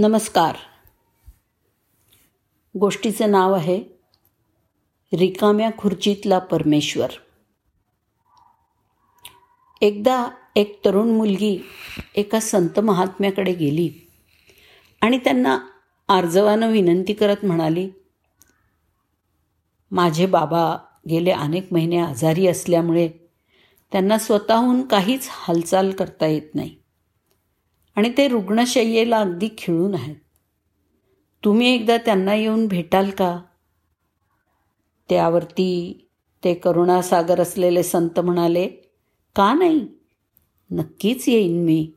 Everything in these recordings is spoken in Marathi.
नमस्कार. गोष्टीचं नाव आहे रिकाम्या खुर्चीतला परमेश्वर. एकदा एक तरुण मुलगी एका संत महात्म्याकडे गेली आणि त्यांना आर्जवानं विनंती करत म्हणाली माझे बाबा गेले अनेक महिने आजारी असल्यामुळे त्यांना स्वतःहून काहीच हालचाल करता येत नाही. आणि ते रुग्णशय्येला अगदी खिळून आहेत. तुम्ही एकदा त्यांना येऊन भेटाल का? त्यावरती ते करुणासागर असलेले संत म्हणाले का नाही? नक्कीच येईन मी.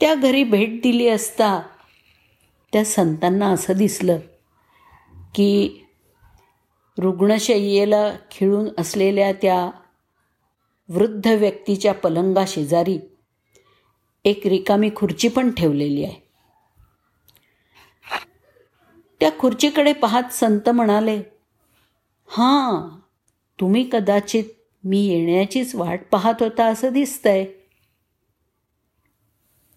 त्या घरी भेट दिली असता त्या संतांना असं दिसलं की रुग्णशय्येला खिळून असलेल्या त्या वृद्ध व्यक्तीच्या पलंगा शेजारी एक रिकामी खुर्ची पण ठेवलेली आहे. त्या खुर्चीकडे पाहत संत म्हणाले हां तुम्ही कदाचित मी येण्याचीच वाट पाहत होता असं दिसतंय.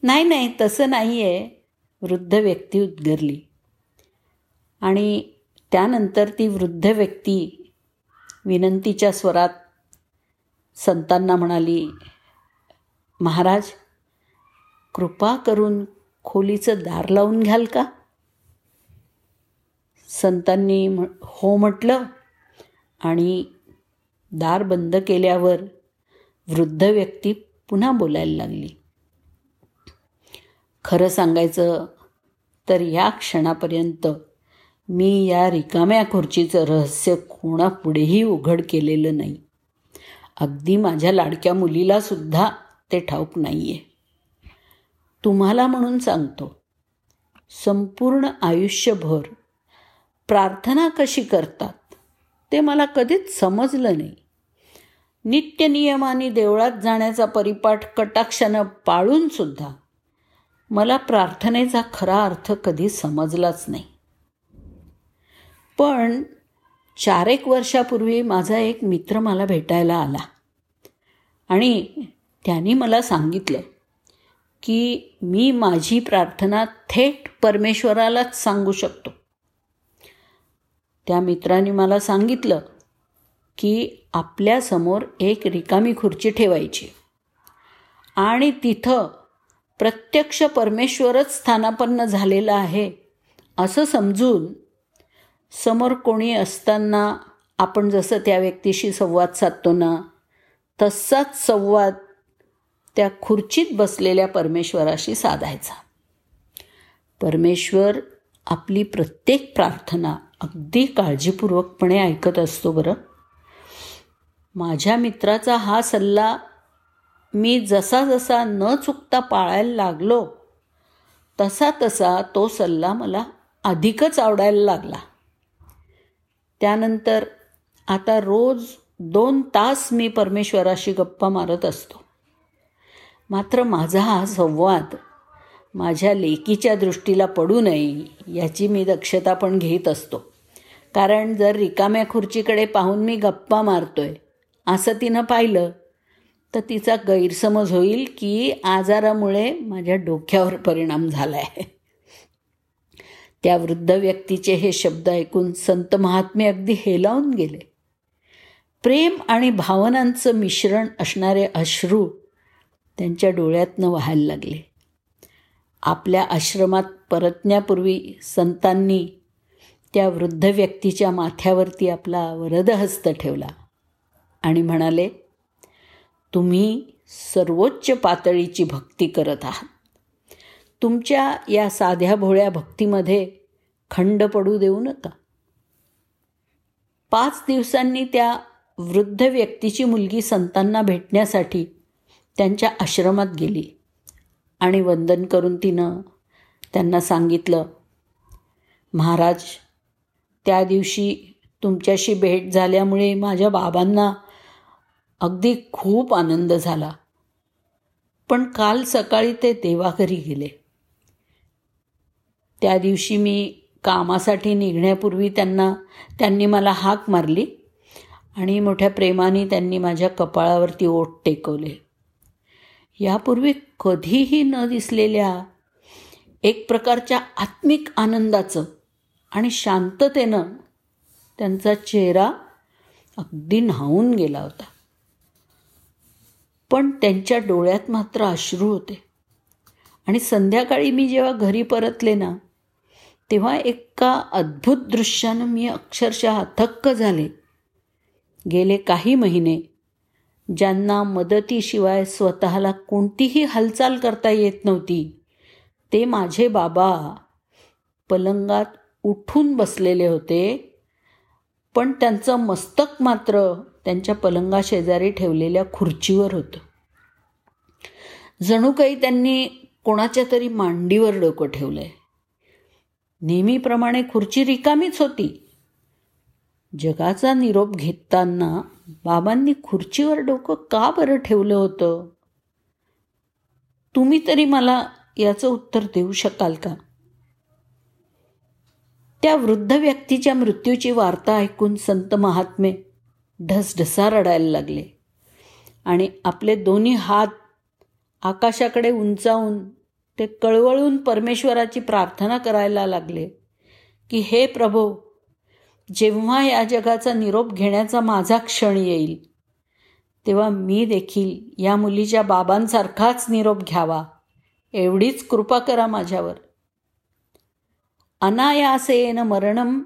नाही नाही तसं नाही आहे वृद्ध व्यक्ती उद्गरली. आणि त्यानंतर ती वृद्ध व्यक्ती विनंतीच्या स्वरात संतांना म्हणाली महाराज कृपा करून खोलीचं दार लावून घ्याल का? संतांनी हो म्हटलं आणि दार बंद केल्यावर वृद्ध व्यक्ती पुन्हा बोलायला लागली. खरं सांगायचं तर या क्षणापर्यंत मी या रिकाम्या खुर्चीचं रहस्य कोणापुढेही उघड केलेलं नाही. अगदी माझ्या लाडक्या मुलीलासुद्धा ते ठाऊक नाही आहे तुम्हाला म्हणून सांगतो. संपूर्ण आयुष्यभर प्रार्थना कशी करतात ते मला कधीच समजलं नाही. नित्य नियमाने देवळात जाण्याचा परिपाठ कटाक्षानं पाळूनसुद्धा मला प्रार्थनेचा खरा अर्थ कधी समजलाच नाही. पण चार एक वर्षापूर्वी माझा एक मित्र मला भेटायला आला आणि त्यांनी मला सांगितलं की मी माझी प्रार्थना थेट परमेश्वरालाच सांगू शकतो. त्या मित्राने मला सांगितलं की आपल्यासमोर एक रिकामी खुर्ची ठेवायची. आणि तिथं प्रत्यक्ष परमेश्वरच स्थानापन्न झालेलं आहे असं समजून समोर कोणी असताना आपण जसं त्या व्यक्तीशी संवाद साधतो ना तसाच संवाद त्या खुर्चीत बसलेल्या परमेश्वराशी साधायचा. परमेश्वर आपली प्रत्येक प्रार्थना अगदी काळजीपूर्वकपणे ऐकत असतो बरं. माझ्या मित्राचा हा सल्ला मी जसा जसा न चुकता पाळायला लागलो तसा तसा तो सल्ला मला अधिकच आवडायला लागला. त्यानंतर आता रोज दोन तास मी परमेश्वराशी गप्पा मारत असतो. मात्र माझा हा संवाद माझ्या लेकीच्या दृष्टीला पडू नये याची मी दक्षता पण घेत असतो. कारण जर रिकाम्या खुर्चीकडे पाहून मी गप्पा मारतोय असं तिनं पाहिलं तर तिचा गैरसमज होईल की आजारामुळे माझ्या डोक्यावर परिणाम झाला आहे त्या वृद्ध व्यक्तीचे हे शब्द ऐकून संत महात्मे अगदी हेलावून गेले. प्रेम आणि भावनांचं मिश्रण असणारे अश्रू त्यांच्या डोळ्यातनं व्हायला लागले. आपल्या आश्रमात परतण्यापूर्वी संतांनी त्या वृद्ध व्यक्तीच्या माथ्यावरती आपला वरदहस्त ठेवला आणि म्हणाले तुम्ही सर्वोच्च पातळीची भक्ती करत आहात. तुमच्या या साध्या भोळ्या भक्तीमध्ये खंड पडू देऊ नका. पाच दिवसांनी त्या वृद्ध व्यक्तीची मुलगी संतांना भेटण्यासाठी त्यांच्या आश्रमात गेली. आणि वंदन करून तिनं त्यांना सांगितलं महाराज त्या दिवशी तुमच्याशी भेट झाल्यामुळे माझ्या बाबांना अगदी खूप आनंद झाला. पण काल सकाळी ते देवाघरी गेले. त्या दिवशी मी कामासाठी निघण्यापूर्वी त्यांना त्यांनी मला हाक मारली आणि मोठ्या प्रेमाने त्यांनी माझ्या कपाळावरती ओठ टेकवले. यापूर्वी कधीही न दिसलेल्या एक प्रकारच्या आत्मिक आनंदाचं आणि शांततेनं त्यांचा चेहरा अगदी न्हावून गेला होता. पण त्यांच्या डोळ्यात मात्र अश्रू होते. आणि संध्याकाळी मी जेव्हा घरी परतले ना तेव्हा एका अद्भुत दृश्यानं मी अक्षरशः थक्क झाले. गेले काही महिने ज्यांना मदतीशिवाय स्वतःला कोणतीही हालचाल करता येत नव्हती. ते माझे बाबा. पलंगात उठून बसलेले होते. पण त्यांचं मस्तक मात्र त्यांच्या पलंगाशेजारी ठेवलेल्या खुर्चीवर होतं. जणू काही त्यांनी कोणाच्या तरी मांडीवर डोकं ठेवलंय. नेहमीप्रमाणे खुर्ची रिकामीच होती. जगाचा निरोप घेताना बाबांनी खुर्चीवर डोकं का बरं ठेवलं होतं? तुम्ही तरी मला याचं उत्तर देऊ शकाल का? त्या वृद्ध व्यक्तीच्या मृत्यूची वार्ता ऐकून संत महात्मे ढसढसा रडायला लागले आणि आपले दोन्ही हात आकाशाकडे उंचावून ते कळवळून परमेश्वराची प्रार्थना करायला लागले की हे प्रभो जेव्हा या जगाचा निरोप घेण्याचा माझा क्षण येईल तेव्हा मी देखील या मुलीच्या बाबांसारखाच निरोप घ्यावा. एवढीच कृपा करा माझ्यावर. अनायासेन मरणम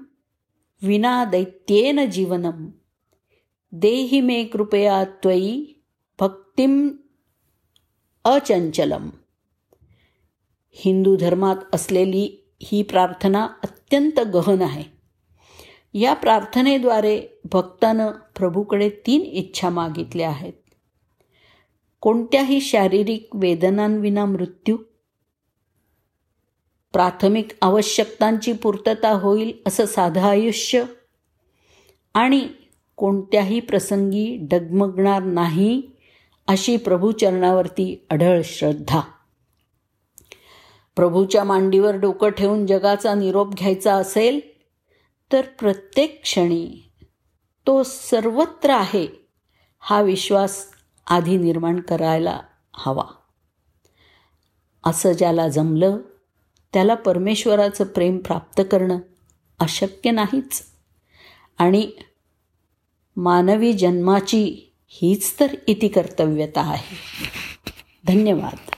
विना दैत्येन जीवनम देही मे कृपया त्वयी भक्तिम अचंचलम हिंदू धर्मात असलेली ही प्रार्थना अत्यंत गहन आहे. या प्रार्थनेद्वारे भक्तानं प्रभूकडे तीन इच्छा मागितल्या आहेत. कोणत्याही शारीरिक वेदनांविना मृत्यू प्राथमिक आवश्यकतांची पूर्तता होईल असं साधं आयुष्य आणि कोणत्याही प्रसंगी डगमगणार नाही अशी प्रभूचरणावरती अढळ श्रद्धा. प्रभूच्या मांडीवर डोकं ठेवून जगाचा निरोप घ्यायचा असेल तर प्रत्येक क्षणी तो सर्वत्र आहे हा विश्वास आधी निर्माण करायला हवा. असं ज्याला जमलं त्याला परमेश्वराचं प्रेम प्राप्त करणं अशक्य नाहीच. आणि मानवी जन्माची हीच तर इतिकर्तव्यता आहे. धन्यवाद.